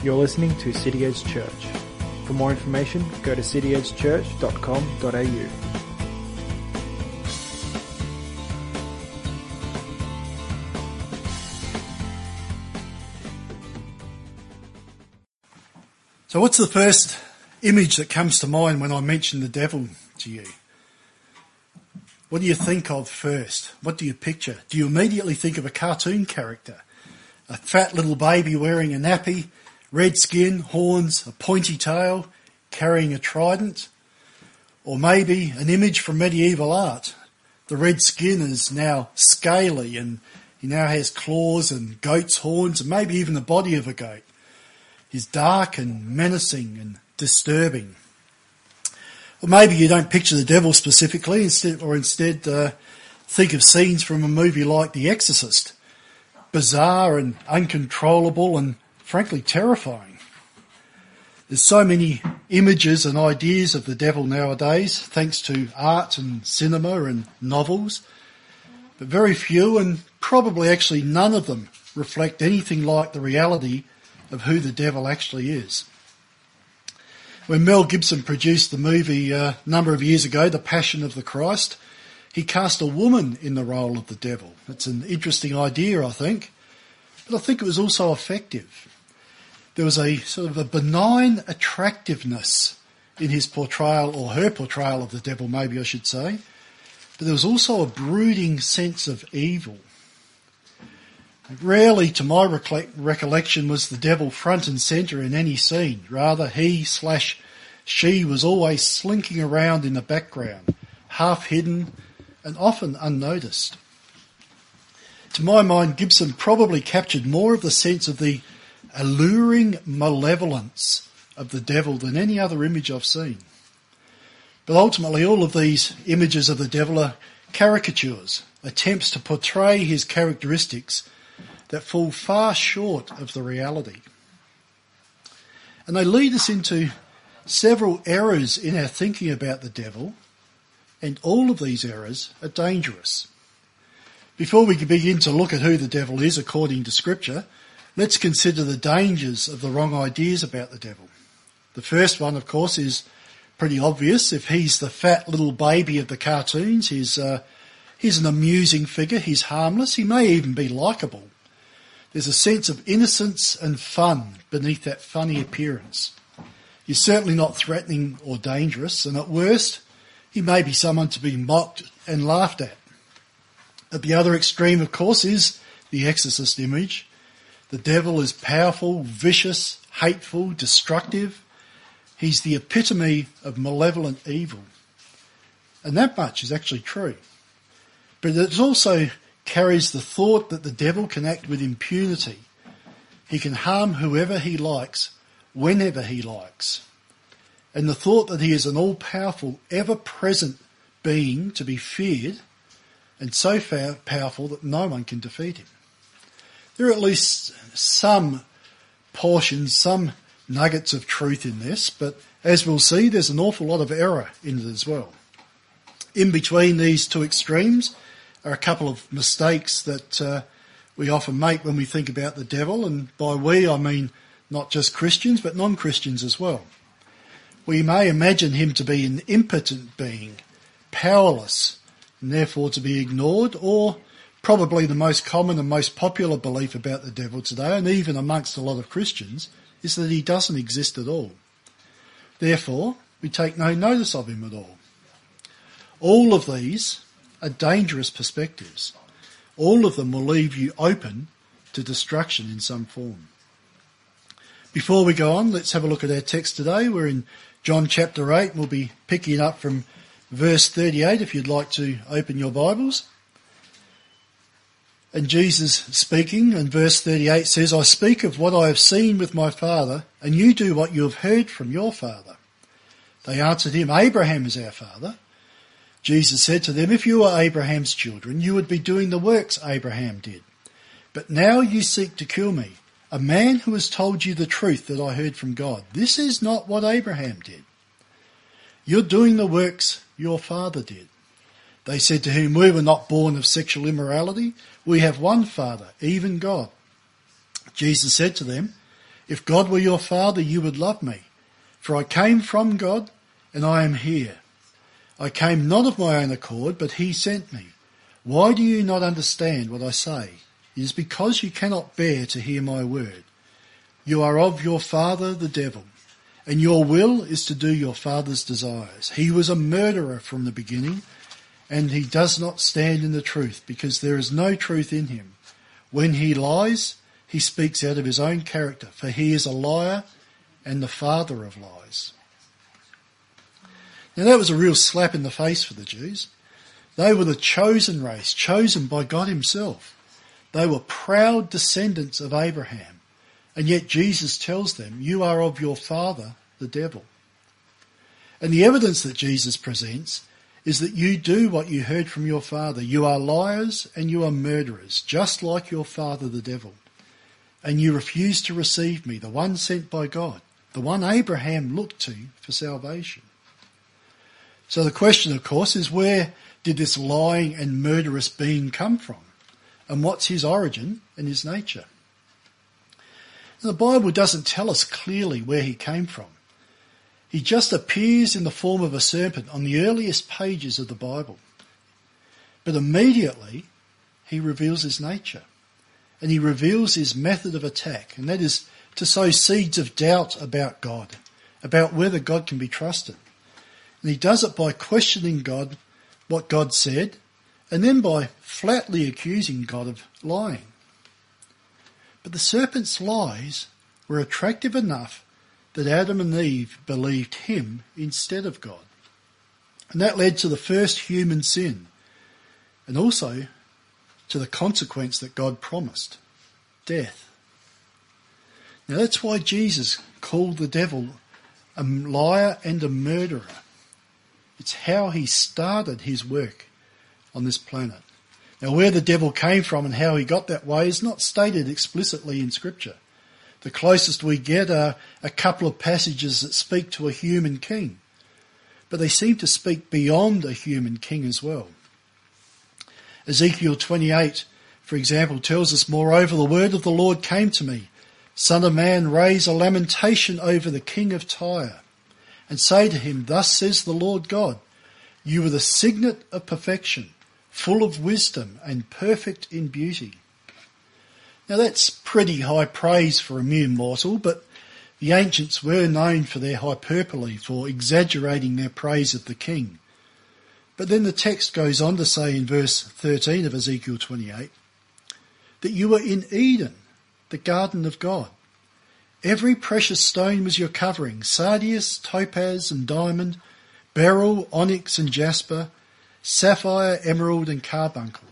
You're listening to City Edge Church. For more information, go to cityedgechurch.com.au. So, what's the first image that comes to mind when I mention the devil to you? What do you think of first? What do you picture? Do you immediately think of a cartoon character? A fat little baby wearing a nappy, red skin, horns, a pointy tail, carrying a trident? Or maybe an image from medieval art. The red skin is now scaly and he now has claws and goat's horns and maybe even the body of a goat He's dark and menacing and disturbing. Or maybe you don't picture the devil specifically, instead, or instead uh, think of scenes from a movie like The Exorcist, bizarre and uncontrollable and frankly terrifying. There's so many images and ideas of the devil nowadays, thanks to art and cinema and novels, but very few and probably actually none of them reflect anything like the reality of who the devil actually is. When Mel Gibson produced the movie uh, a number of years ago, The Passion of the Christ, he cast a woman in the role of the devil. It's an interesting idea, I think, but I think it was also effective. There was a sort of a benign attractiveness in his portrayal, or her portrayal of the devil, maybe I should say, but there was also a brooding sense of evil. Rarely, to my recollection, was the devil front and centre in any scene. Rather, he slash she was always slinking around in the background, half hidden and often unnoticed. To my mind, Gibson probably captured more of the sense of the alluring malevolence of the devil than any other image I've seen. But ultimately, all of these images of the devil are caricatures, attempts to portray his characteristics that fall far short of the reality. And they lead us into several errors in our thinking about the devil, and all of these errors are dangerous. Before we begin to look at who the devil is according to scripture, let's consider the dangers of the wrong ideas about the devil. The first one, of course, is pretty obvious. If he's the fat little baby of the cartoons, he's, uh, he's an amusing figure, he's harmless, he may even be likable. There's a sense of innocence and fun beneath that funny appearance. He's certainly not threatening or dangerous, and at worst, he may be someone to be mocked and laughed at. At the other extreme, of course, is the exorcist image. The devil is powerful, vicious, hateful, destructive. He's the epitome of malevolent evil. And that much is actually true. But it also carries the thought that the devil can act with impunity. He can harm whoever he likes, whenever he likes. And the thought that he is an all powerful, ever present being to be feared, and so powerful that no one can defeat him. There are at least some portions, some nuggets of truth in this, but as we'll see, there's an awful lot of error in it as well. In between these two extremes, are a couple of mistakes that uh, we often make when we think about the devil, and by we I mean not just Christians but non-Christians as well. We may imagine him to be an impotent being, powerless, and therefore to be ignored, or probably the most common and most popular belief about the devil today, and even amongst a lot of Christians, is that he doesn't exist at all. Therefore, we take no notice of him at all. All of these are dangerous perspectives. All of them will leave you open to destruction in some form. Before we go on, let's have a look at our text today. We're in John chapter 8. and We'll be picking up from verse 38 if you'd like to open your Bibles. And Jesus speaking in verse 38 says, I speak of what I have seen with my father, and you do what you have heard from your father. They answered him, Abraham is our father. Jesus said to them, If you were Abraham's children, you would be doing the works Abraham did. But now you seek to kill me, a man who has told you the truth that I heard from God. This is not what Abraham did. You're doing the works your father did. They said to him, We were not born of sexual immorality. We have one Father, even God. Jesus said to them, If God were your father, you would love me. For I came from God and I am here. I came not of my own accord, but he sent me. Why do you not understand what I say? It is because you cannot bear to hear my word. You are of your father the devil, and your will is to do your father's desires. He was a murderer from the beginning, and he does not stand in the truth, because there is no truth in him. When he lies, he speaks out of his own character, for he is a liar and the father of lies. Now that was a real slap in the face for the Jews. They were the chosen race, chosen by God himself. They were proud descendants of Abraham. And yet Jesus tells them, you are of your father, the devil. And the evidence that Jesus presents is that you do what you heard from your father. You are liars and you are murderers, just like your father, the devil. And you refuse to receive me, the one sent by God, the one Abraham looked to for salvation. So the question, of course, is where did this lying and murderous being come from? And what's his origin and his nature? The Bible doesn't tell us clearly where he came from. He just appears in the form of a serpent on the earliest pages of the Bible. But immediately he reveals his nature and he reveals his method of attack, and that is to sow seeds of doubt about God, about whether God can be trusted. And he does it by questioning God, what God said, and then by flatly accusing God of lying. But the serpent's lies were attractive enough that Adam and Eve believed him instead of God. And that led to the first human sin and also to the consequence that God promised death. Now that's why Jesus called the devil a liar and a murderer. It's how he started his work on this planet. Now, where the devil came from and how he got that way is not stated explicitly in Scripture. The closest we get are a couple of passages that speak to a human king, but they seem to speak beyond a human king as well. Ezekiel 28, for example, tells us, Moreover, the word of the Lord came to me, Son of man, raise a lamentation over the king of Tyre, and say to him, Thus says the Lord God, You are the signet of perfection full of wisdom and perfect in beauty. Now that's pretty high praise for a mere mortal, but the ancients were known for their hyperbole, for exaggerating their praise of the king. But then the text goes on to say in verse 13 of Ezekiel 28 that you were in Eden, the garden of God. Every precious stone was your covering, sardius, topaz and diamond, beryl, onyx and jasper, sapphire, emerald, and carbuncle.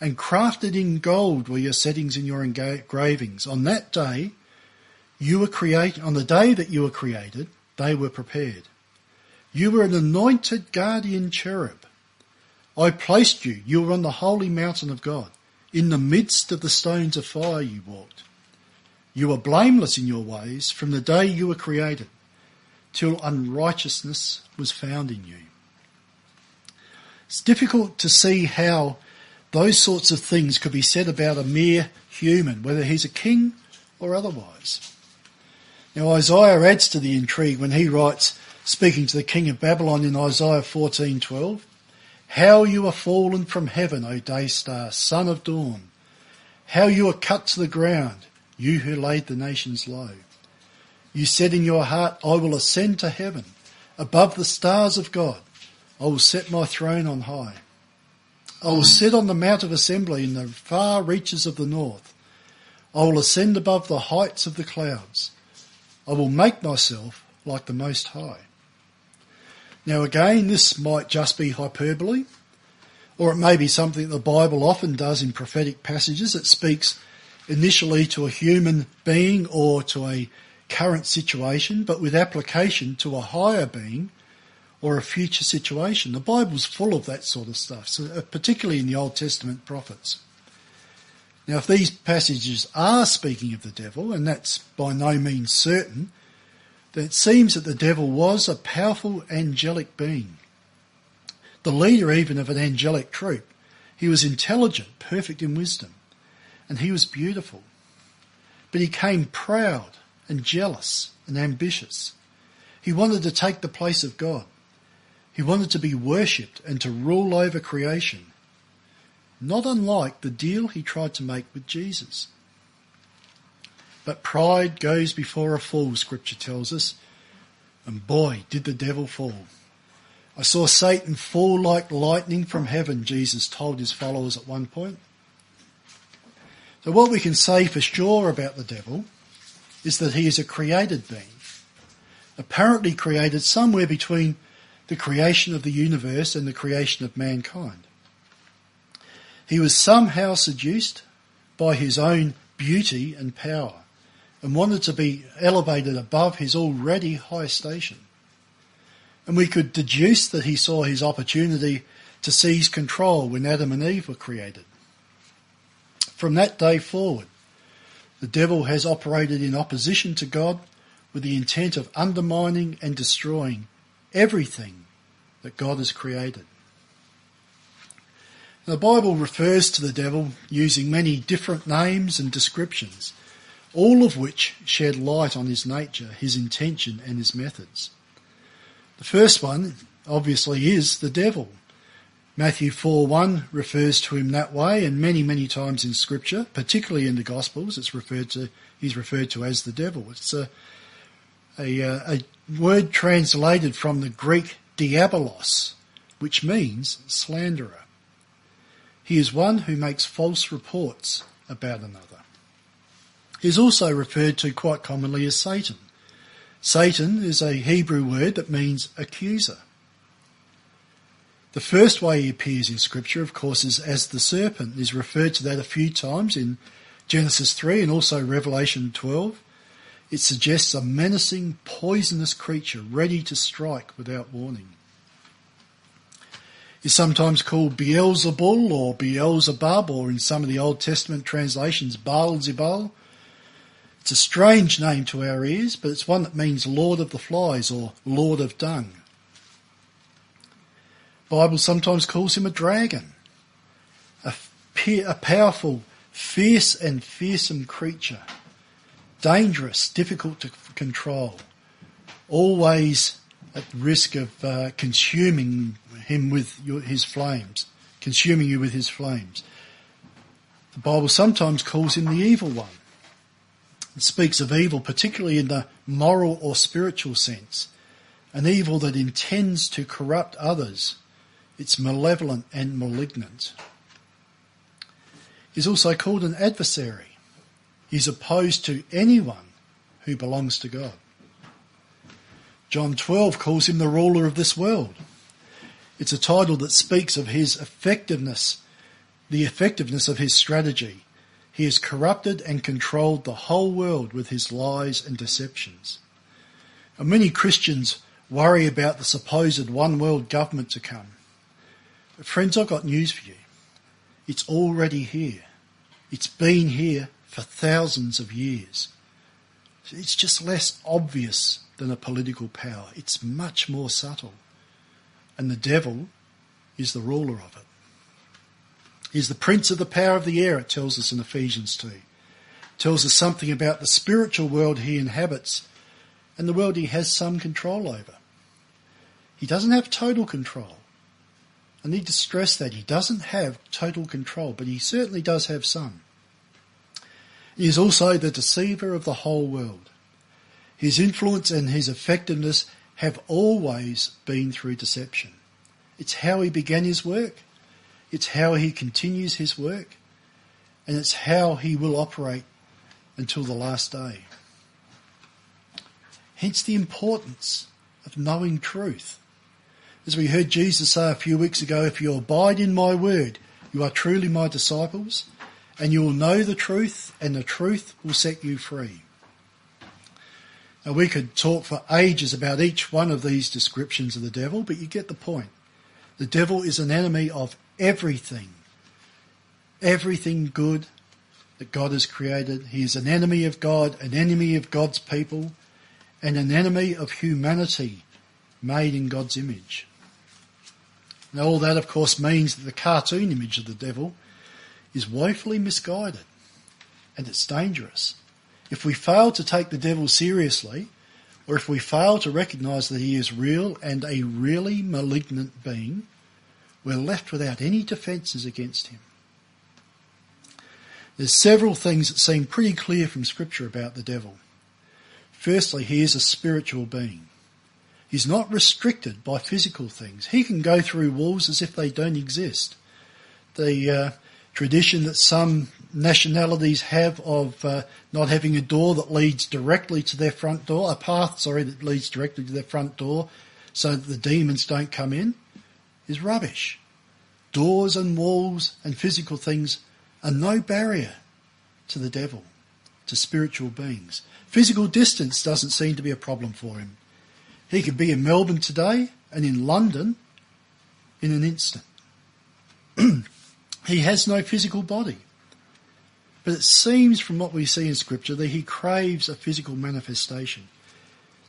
And crafted in gold were your settings and your engravings. On that day, you were created, on the day that you were created, they were prepared. You were an anointed guardian cherub. I placed you, you were on the holy mountain of God. In the midst of the stones of fire you walked. You were blameless in your ways from the day you were created till unrighteousness was found in you. It's difficult to see how those sorts of things could be said about a mere human, whether he's a king or otherwise. Now Isaiah adds to the intrigue when he writes, speaking to the king of Babylon in Isaiah 14:12, "How you are fallen from heaven, O day star, son of dawn! How you are cut to the ground, you who laid the nations low. You said in your heart, I will ascend to heaven, above the stars of God. I will set my throne on high. I will sit on the mount of assembly in the far reaches of the north. I will ascend above the heights of the clouds. I will make myself like the Most High. Now again, this might just be hyperbole, or it may be something the Bible often does in prophetic passages. It speaks initially to a human being or to a current situation, but with application to a higher being or a future situation. The Bible's full of that sort of stuff, so uh, particularly in the Old Testament prophets. Now, if these passages are speaking of the devil, and that's by no means certain, then it seems that the devil was a powerful angelic being, the leader even of an angelic troop. He was intelligent, perfect in wisdom, and he was beautiful. but he came proud and jealous and ambitious. He wanted to take the place of God. He wanted to be worshipped and to rule over creation. Not unlike the deal he tried to make with Jesus. But pride goes before a fall, scripture tells us. And boy, did the devil fall. I saw Satan fall like lightning from heaven, Jesus told his followers at one point. So what we can say for sure about the devil is that he is a created being, apparently created somewhere between the creation of the universe and the creation of mankind. He was somehow seduced by his own beauty and power and wanted to be elevated above his already high station. And we could deduce that he saw his opportunity to seize control when Adam and Eve were created. From that day forward, the devil has operated in opposition to God with the intent of undermining and destroying everything that God has created. The Bible refers to the devil using many different names and descriptions all of which shed light on his nature, his intention, and his methods. The first one, obviously, is the devil. Matthew 4 1 refers to him that way, and many, many times in Scripture, particularly in the Gospels, it's referred to, he's referred to as the devil. It's a, a, uh, a word translated from the Greek diabolos, which means slanderer. He is one who makes false reports about another He is also referred to quite commonly as Satan. Satan is a Hebrew word that means accuser. The first way he appears in scripture, of course, is as the serpent. He's referred to that a few times in Genesis 3 and also Revelation 12. It suggests a menacing, poisonous creature ready to strike without warning. Is sometimes called Beelzebul or Beelzebub or in some of the Old Testament translations Baal-zebul it's a strange name to our ears, but it's one that means Lord of the Flies or Lord of Dung. Bible sometimes calls him a dragon, a, a powerful, fierce and fearsome creature, dangerous, difficult to control, always at risk of uh, consuming him with your, his flames, consuming you with his flames. The Bible sometimes calls him the evil one. It speaks of evil, particularly in the moral or spiritual sense, an evil that intends to corrupt others. It's malevolent and malignant. He's also called an adversary. He's opposed to anyone who belongs to God. John 12 calls him the ruler of this world. It's a title that speaks of his effectiveness, the effectiveness of his strategy, he has corrupted and controlled the whole world with his lies and deceptions. And many Christians worry about the supposed one world government to come. But friends, I've got news for you. It's already here. It's been here for thousands of years. It's just less obvious than a political power. It's much more subtle. And the devil is the ruler of it. He's the prince of the power of the air, it tells us in Ephesians 2. It tells us something about the spiritual world he inhabits and the world he has some control over. He doesn't have total control. I need to stress that he doesn't have total control, but he certainly does have some. He is also the deceiver of the whole world. His influence and his effectiveness have always been through deception. It's how he began his work. It's how he continues his work and it's how he will operate until the last day. Hence the importance of knowing truth. As we heard Jesus say a few weeks ago, if you abide in my word, you are truly my disciples and you will know the truth and the truth will set you free. Now we could talk for ages about each one of these descriptions of the devil, but you get the point. The devil is an enemy of everything. Everything good that God has created. He is an enemy of God, an enemy of God's people, and an enemy of humanity made in God's image. Now all that of course means that the cartoon image of the devil is woefully misguided and it's dangerous If we fail to take the devil seriously, or if we fail to recognize that he is real and a really malignant being, we're left without any defences against him. There's several things that seem pretty clear from Scripture about the devil. Firstly, he is a spiritual being. He's not restricted by physical things. He can go through walls as if they don't exist. The uh, tradition that some nationalities have of uh, not having a door that leads directly to their front door, a path, sorry, that leads directly to their front door so that the demons don't come in, is rubbish. Doors and walls and physical things are no barrier to the devil, to spiritual beings. Physical distance doesn't seem to be a problem for him. He could be in Melbourne today and in London in an instant. he has no physical body. But it seems from what we see in Scripture that he craves a physical manifestation.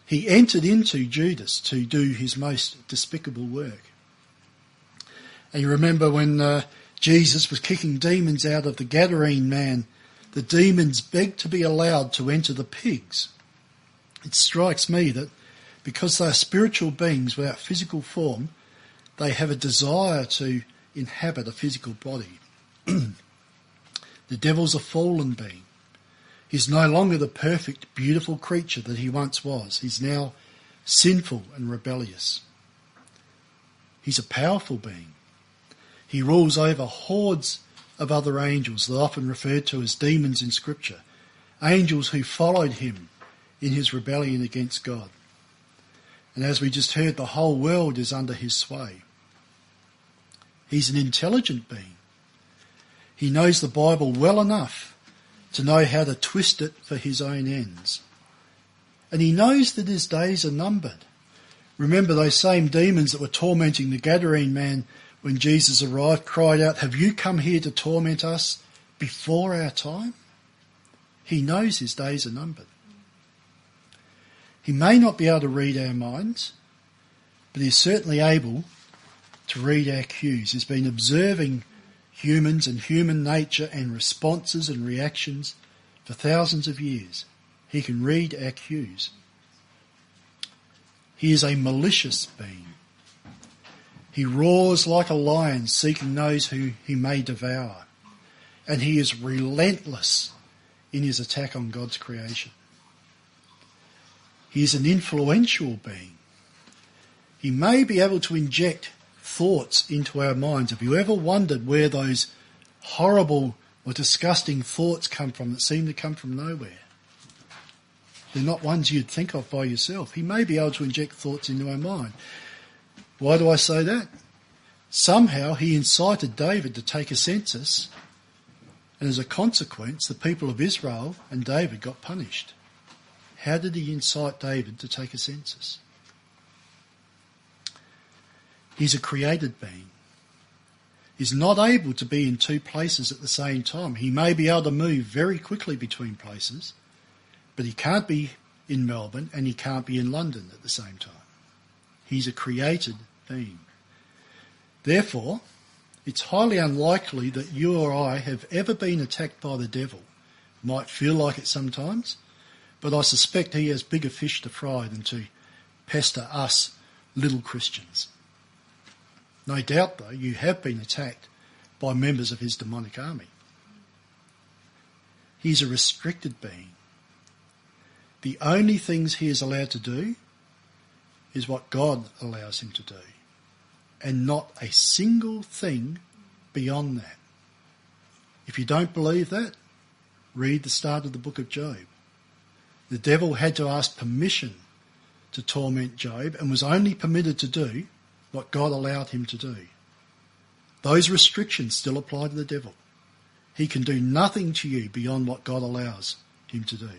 He entered into Judas to do his most despicable work. And you remember when uh, Jesus was kicking demons out of the Gadarene man, the demons begged to be allowed to enter the pigs. It strikes me that because they are spiritual beings without physical form, they have a desire to inhabit a physical body. the devil's a fallen being. He's no longer the perfect, beautiful creature that he once was. He's now sinful and rebellious. He's a powerful being. He rules over hordes of other angels that are often referred to as demons in scripture. Angels who followed him in his rebellion against God. And as we just heard, the whole world is under his sway. He's an intelligent being. He knows the Bible well enough to know how to twist it for his own ends. And he knows that his days are numbered. Remember those same demons that were tormenting the Gadarene man when Jesus arrived cried out, Have you come here to torment us before our time? He knows his days are numbered. He may not be able to read our minds, but he's certainly able to read our cues. He's been observing humans and human nature and responses and reactions for thousands of years. He can read our cues. He is a malicious being. He roars like a lion seeking those who he may devour. And he is relentless in his attack on God's creation. He is an influential being. He may be able to inject thoughts into our minds. Have you ever wondered where those horrible or disgusting thoughts come from that seem to come from nowhere? They're not ones you'd think of by yourself. He may be able to inject thoughts into our mind. Why do I say that? Somehow he incited David to take a census, and as a consequence, the people of Israel and David got punished. How did he incite David to take a census? He's a created being. He's not able to be in two places at the same time. He may be able to move very quickly between places, but he can't be in Melbourne and he can't be in London at the same time. He's a created being. Therefore, it's highly unlikely that you or I have ever been attacked by the devil. Might feel like it sometimes, but I suspect he has bigger fish to fry than to pester us little Christians. No doubt, though, you have been attacked by members of his demonic army. He's a restricted being. The only things he is allowed to do is what God allows him to do, and not a single thing beyond that. If you don't believe that, read the start of the book of Job. The devil had to ask permission to torment Job and was only permitted to do what God allowed him to do. Those restrictions still apply to the devil. He can do nothing to you beyond what God allows him to do.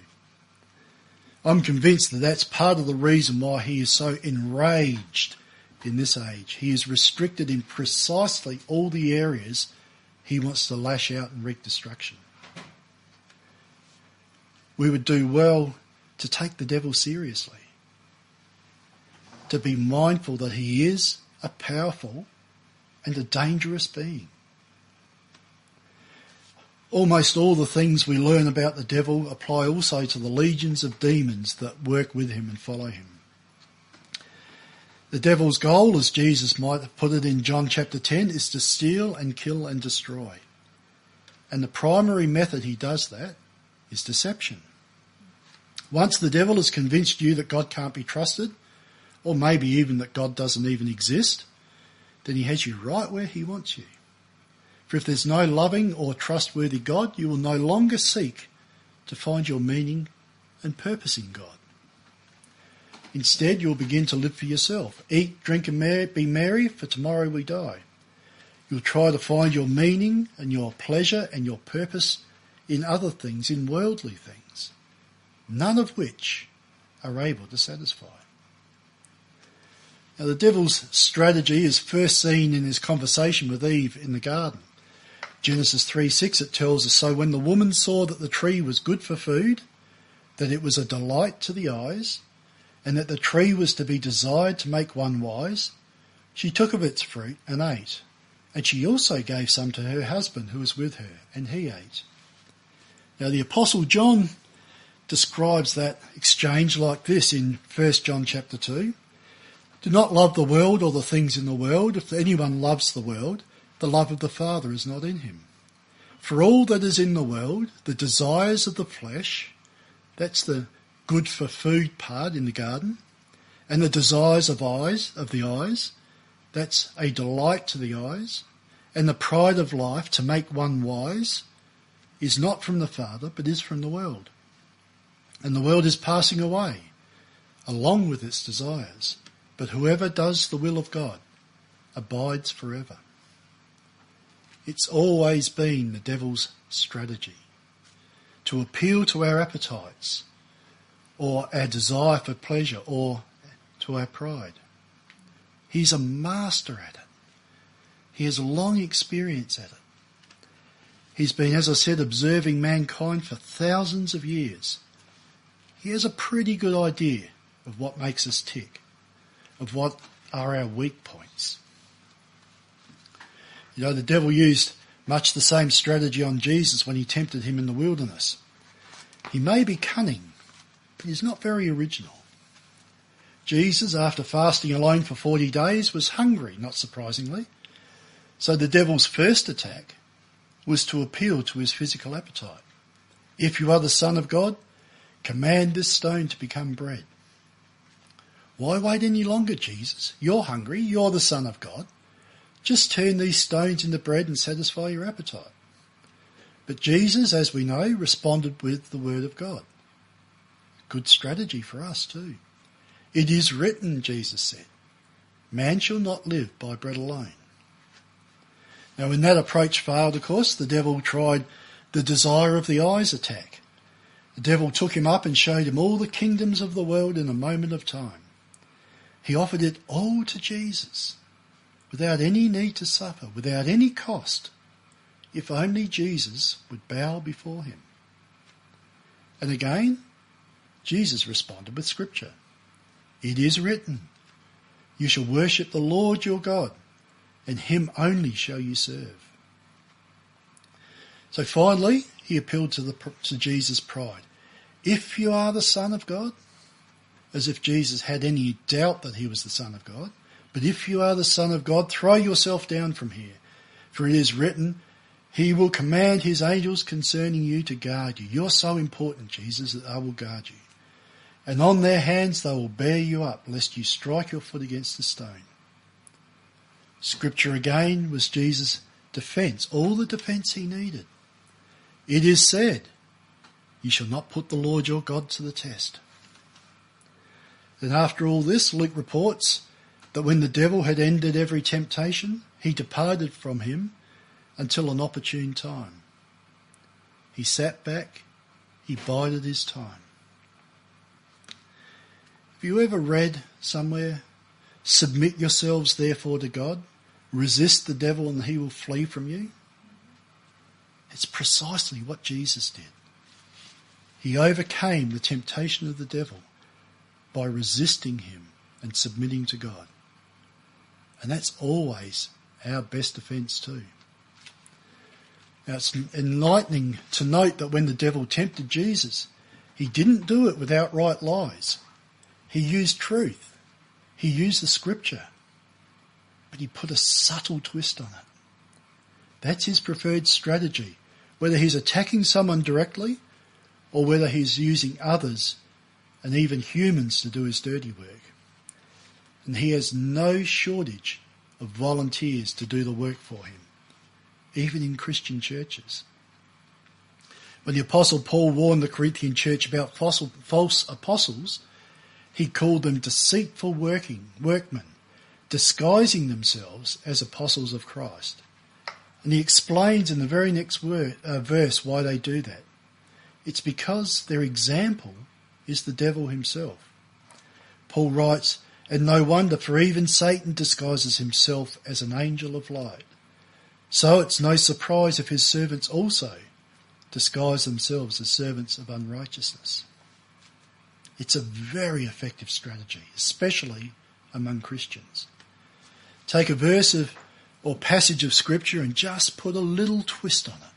I'm convinced that that's part of the reason why he is so enraged in this age. He is restricted in precisely all the areas he wants to lash out and wreak destruction we would do well to take the devil seriously, to be mindful that he is a powerful and a dangerous being. Almost all the things we learn about the devil apply also to the legions of demons that work with him and follow him. The devil's goal, as Jesus might have put it in John chapter 10, is to steal and kill and destroy. And the primary method he does that is deception. Once the devil has convinced you that God can't be trusted, or maybe even that God doesn't even exist, then he has you right where he wants you. For if there's no loving or trustworthy God, you will no longer seek to find your meaning and purpose in God. Instead, you'll begin to live for yourself. Eat, drink and be merry, for tomorrow we die. You'll try to find your meaning and your pleasure and your purpose in other things, in worldly things, none of which are able to satisfy. Now, the devil's strategy is first seen in his conversation with Eve in the garden. Genesis 3 6, it tells us, So when the woman saw that the tree was good for food, that it was a delight to the eyes, and that the tree was to be desired to make one wise, she took of its fruit and ate. And she also gave some to her husband who was with her, and he ate. Now the apostle John describes that exchange like this in 1 John chapter 2. Do not love the world or the things in the world. If anyone loves the world, the love of the Father is not in him. For all that is in the world, the desires of the flesh, that's the good for food part in the garden, and the desires of eyes, of the eyes, that's a delight to the eyes, and the pride of life to make one wise is not from the Father, but is from the world. And the world is passing away, along with its desires. But whoever does the will of God abides forever. It's always been the devil's strategy to appeal to our appetites or our desire for pleasure or to our pride. He's a master at it. He has a long experience at it. He's been, as I said, observing mankind for thousands of years. He has a pretty good idea of what makes us tick, of what are our weak points. You know, the devil used much the same strategy on Jesus when he tempted him in the wilderness. He may be cunning, but he's not very original. Jesus, after fasting alone for 40 days, was hungry, not surprisingly. So the devil's first attack was to appeal to his physical appetite. If you are the Son of God, command this stone to become bread. Why wait any longer, Jesus? You're hungry. You're the Son of God. Just turn these stones into bread and satisfy your appetite. But Jesus, as we know, responded with the word of God. Good strategy for us too. It is written, Jesus said, man shall not live by bread alone. Now when that approach failed, of course, the devil tried the desire of the eyes attack. The devil took him up and showed him all the kingdoms of the world in a moment of time. He offered it all to Jesus without any need to suffer, without any cost, if only Jesus would bow before him. And again, Jesus responded with scripture. It is written, You shall worship the Lord your God, and him only shall you serve. So finally, he appealed to, the, to Jesus' pride. If you are the Son of God, as if Jesus had any doubt that he was the Son of God, but if you are the Son of God, throw yourself down from here. For it is written, He will command His angels concerning you to guard you. You're so important, Jesus, that I will guard you and on their hands they will bear you up, lest you strike your foot against a stone. Scripture again was Jesus' defence, all the defence he needed. It is said, You shall not put the Lord your God to the test. Then after all this, Luke reports that when the devil had ended every temptation, he departed from him until an opportune time. He sat back, he bided his time. Have you ever read somewhere, submit yourselves therefore to God, resist the devil and he will flee from you? It's precisely what Jesus did. He overcame the temptation of the devil by resisting him and submitting to God. And that's always our best defence too. Now it's enlightening to note that when the devil tempted Jesus, he didn't do it with outright lies. He used truth. He used the scripture. But he put a subtle twist on it. That's his preferred strategy, whether he's attacking someone directly or whether he's using others and even humans to do his dirty work. And he has no shortage of volunteers to do the work for him, even in Christian churches. When the apostle Paul warned the Corinthian church about false apostles, he called them deceitful working workmen, disguising themselves as apostles of Christ. And he explains in the very next word, uh, verse why they do that. It's because their example is the devil himself. Paul writes, and no wonder, for even Satan disguises himself as an angel of light. So it's no surprise if his servants also disguise themselves as servants of unrighteousness. It's a very effective strategy, especially among Christians. Take a verse of or passage of scripture and just put a little twist on it.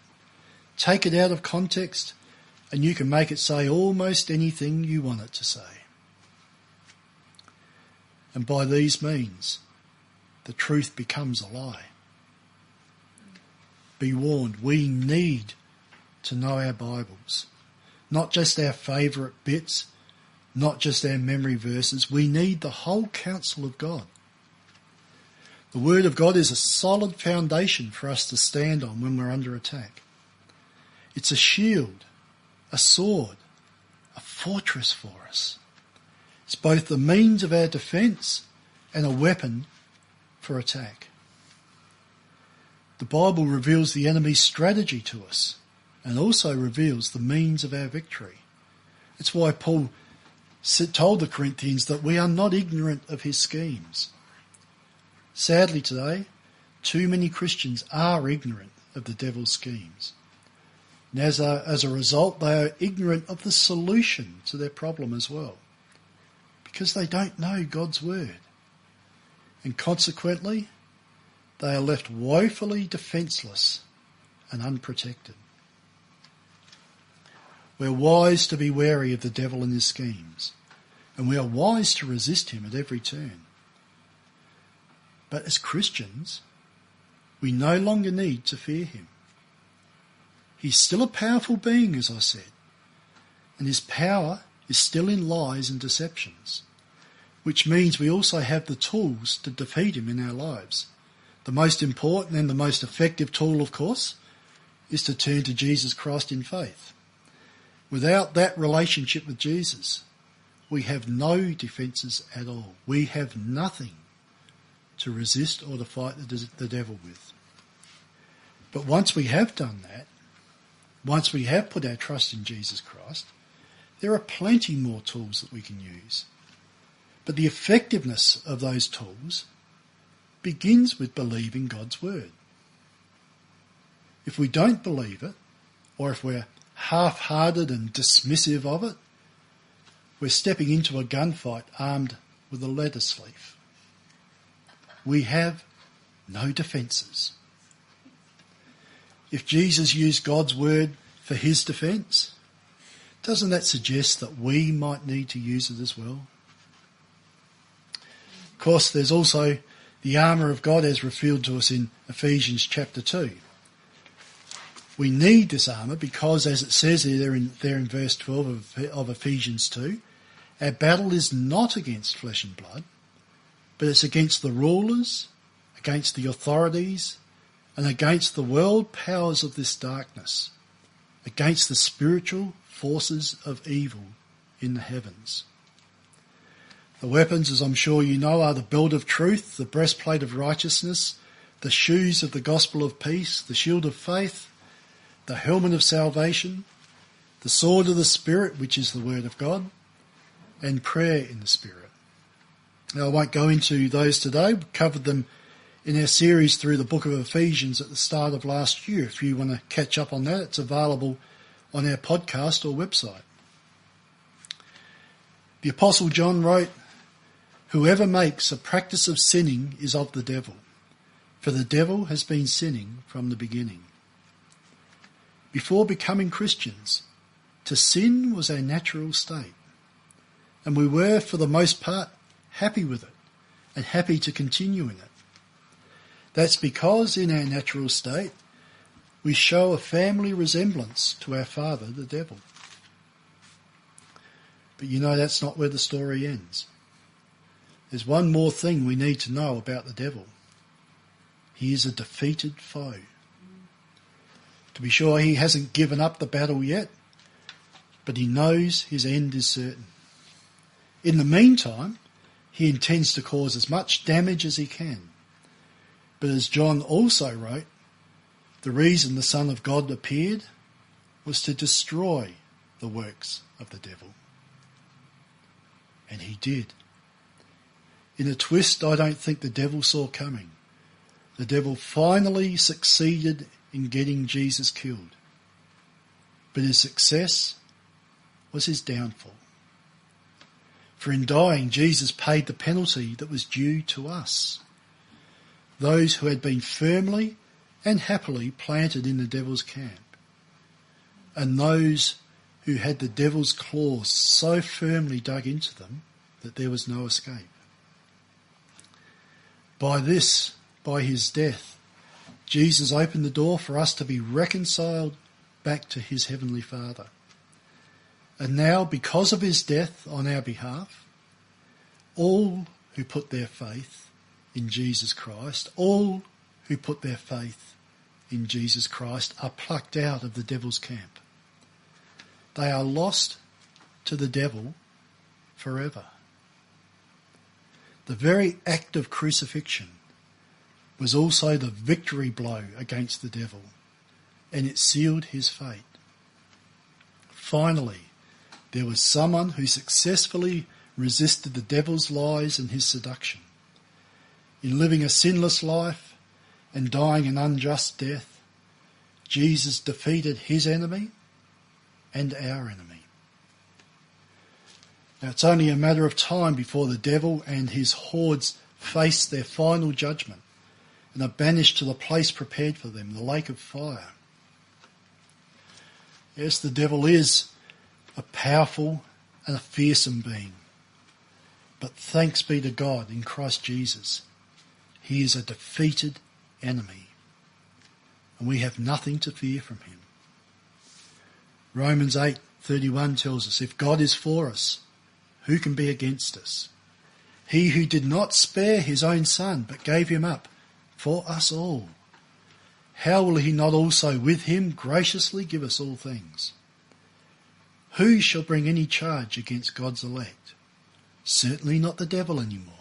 Take it out of context and you can make it say almost anything you want it to say. And by these means, the truth becomes a lie. Be warned, we need to know our Bibles. Not just our favourite bits, not just our memory verses. We need the whole counsel of God. The Word of God is a solid foundation for us to stand on when we're under attack. It's a shield, a sword, a fortress for us. It's both the means of our defence and a weapon for attack. The Bible reveals the enemy's strategy to us and also reveals the means of our victory. It's why Paul told the Corinthians that we are not ignorant of his schemes. Sadly today, too many Christians are ignorant of the devil's schemes. And as a, as a result, they are ignorant of the solution to their problem as well because they don't know God's word. And consequently, they are left woefully defenceless and unprotected. We're wise to be wary of the devil and his schemes, and we are wise to resist him at every turn. But as Christians, we no longer need to fear him. He's still a powerful being, as I said, and his power is still in lies and deceptions, which means we also have the tools to defeat him in our lives. The most important and the most effective tool, of course, is to turn to Jesus Christ in faith. Without that relationship with Jesus, we have no defences at all. We have nothing to resist or to fight the devil with. But once we have done that, once we have put our trust in Jesus Christ, there are plenty more tools that we can use. But the effectiveness of those tools begins with believing God's word. If we don't believe it, or if we're half-hearted and dismissive of it, we're stepping into a gunfight armed with a lettuce leaf. We have no defences. If Jesus used God's word for his defence, doesn't that suggest that we might need to use it as well? Of course, there's also the armour of God as revealed to us in Ephesians chapter 2. We need this armour because, as it says there in, there in verse 12 of, of Ephesians 2, our battle is not against flesh and blood, but it's against the rulers, against the authorities, and against the world powers of this darkness, against the spiritual forces of evil in the heavens. The weapons, as I'm sure you know, are the belt of truth, the breastplate of righteousness, the shoes of the gospel of peace, the shield of faith, the helmet of salvation, the sword of the Spirit, which is the word of God, and prayer in the Spirit. Now I won't go into those today. We covered them in our series through the book of Ephesians at the start of last year. If you want to catch up on that, it's available on our podcast or website. The Apostle John wrote, Whoever makes a practice of sinning is of the devil, for the devil has been sinning from the beginning. before becoming Christians, to sin was our natural state. And we were, for the most part, happy with it and happy to continue in it. That's because in our natural state, we show a family resemblance to our father, the devil. But you know that's not where the story ends. There's one more thing we need to know about the devil. He is a defeated foe. To be sure, he hasn't given up the battle yet, but he knows his end is certain. In the meantime, he intends to cause as much damage as he can. But as John also wrote, the reason the Son of God appeared was to destroy the works of the devil. And he did. In a twist I don't think the devil saw coming. The devil finally succeeded in getting Jesus killed. But his success was his downfall. For in dying, Jesus paid the penalty that was due to us. Those who had been firmly and happily planted in the devil's camp. And those who had the devil's claws so firmly dug into them that there was no escape. By this, by his death, Jesus opened the door for us to be reconciled back to his heavenly Father. And now, because of his death on our behalf, all who put their faith in Jesus Christ, all who put their faith in Jesus Christ are plucked out of the devil's camp. They are lost to the devil forever. The very act of crucifixion was also the victory blow against the devil, and it sealed his fate. Finally, there was someone who successfully resisted the devil's lies and his seduction. In living a sinless life and dying an unjust death, Jesus defeated his enemy and our enemy. Now it's only a matter of time before the devil and his hordes face their final judgment and are banished to the place prepared for them, the lake of fire. Yes, the devil is a powerful and a fearsome being. But thanks be to God in Christ Jesus. He is a defeated enemy. And we have nothing to fear from him. Romans 8:31 tells us if God is for us, who can be against us? He who did not spare his own son but gave him up for us all. How will he not also with him graciously give us all things? Who shall bring any charge against God's elect? Certainly not the devil anymore.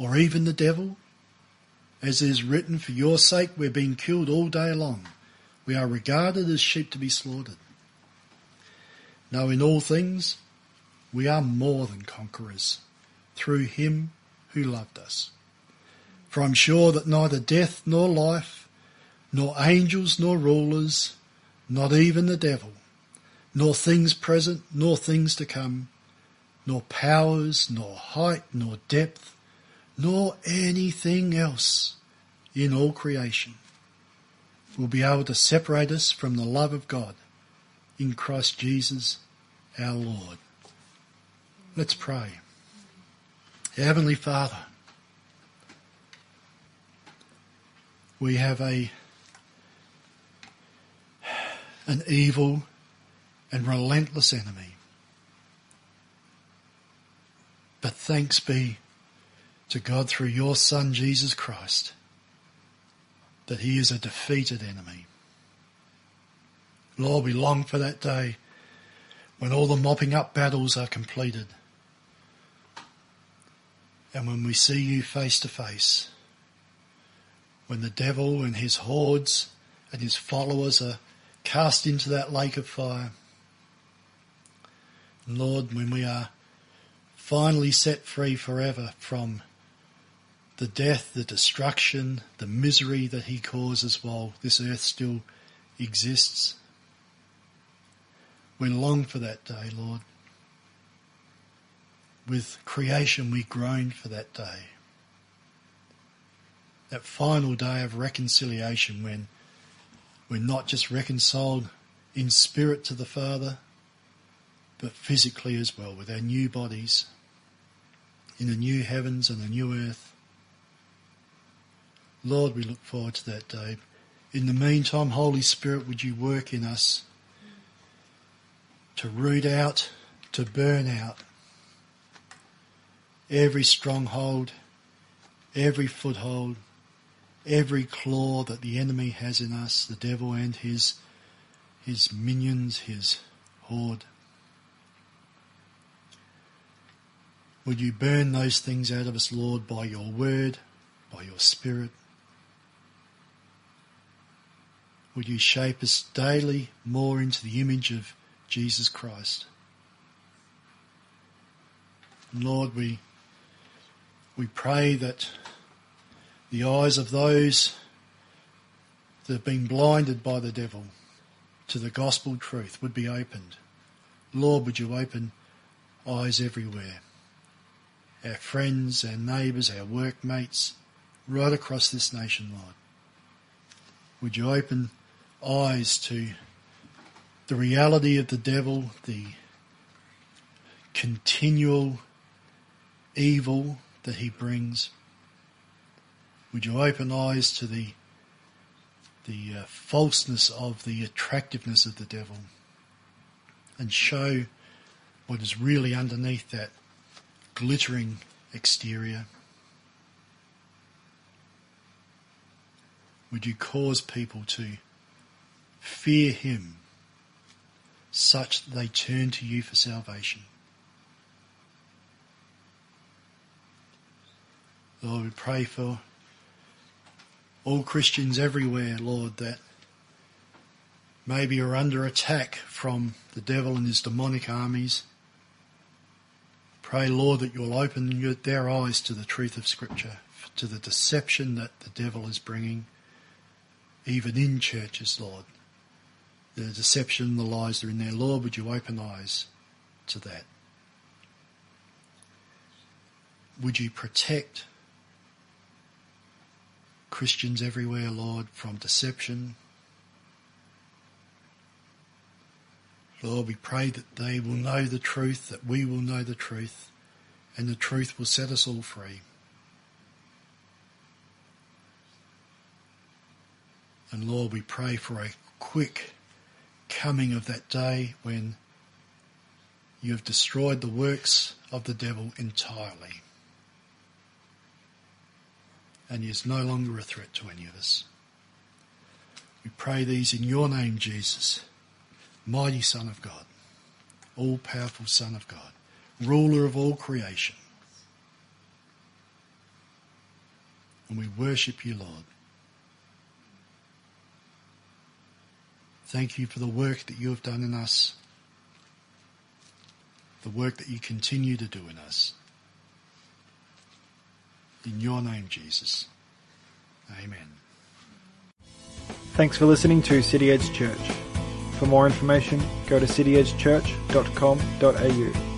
or even the devil? As is written, for your sake we're being killed all day long. We are regarded as sheep to be slaughtered. Now in all things, we are more than conquerors through him who loved us. For I'm sure that neither death nor life, nor angels nor rulers, not even the devil, nor things present, nor things to come, nor powers, nor height, nor depth, nor anything else in all creation will be able to separate us from the love of God in Christ Jesus our Lord. Let's pray. Heavenly Father, we have a an evil and relentless enemy. But thanks be to God through your Son, Jesus Christ, that he is a defeated enemy. Lord, we long for that day when all the mopping up battles are completed and when we see you face to face, when the devil and his hordes and his followers are cast into that lake of fire. Lord, when we are finally set free forever from the death, the destruction, the misery that he causes while this earth still exists. We long for that day, Lord. With creation, we groan for that day. That final day of reconciliation when we're not just reconciled in spirit to the Father, but physically as well, with our new bodies in the new heavens and the new earth. Lord, we look forward to that day. In the meantime, Holy Spirit, would you work in us to root out, to burn out every stronghold, every foothold, every claw that the enemy has in us, the devil and his, his minions, his horde. Would you burn those things out of us, Lord, by your word, by your spirit? Would you shape us daily more into the image of Jesus Christ? Lord, we, we pray that the eyes of those that have been blinded by the devil to the gospel truth would be opened. Lord, would you open eyes everywhere? Our friends, our neighbours, our workmates, right across this nation, Lord. Would you open eyes to the reality of the devil, the continual evil that he brings. Would you open eyes to the the uh, falseness of the attractiveness of the devil and show what is really underneath that glittering exterior? Would you cause people to fear him such that they turn to you for salvation. Lord, we pray for all Christians everywhere, Lord, that maybe are under attack from the devil and his demonic armies. Pray, Lord, that you'll open their eyes to the truth of Scripture, to the deception that the devil is bringing, even in churches, Lord the deception, the lies that are in there. Lord, would you open eyes to that? Would you protect Christians everywhere, Lord, from deception? Lord, we pray that they will know the truth, that we will know the truth, and the truth will set us all free. And Lord, we pray for a quick coming of that day when you have destroyed the works of the devil entirely. And he is no longer a threat to any of us. We pray these in your name, Jesus, mighty Son of God, all powerful Son of God, ruler of all creation. And we worship you, Lord. Thank you for the work that you have done in us, the work that you continue to do in us. In your name, Jesus. Amen. Thanks for listening to City Edge Church. For more information, go to cityedgechurch.com.au.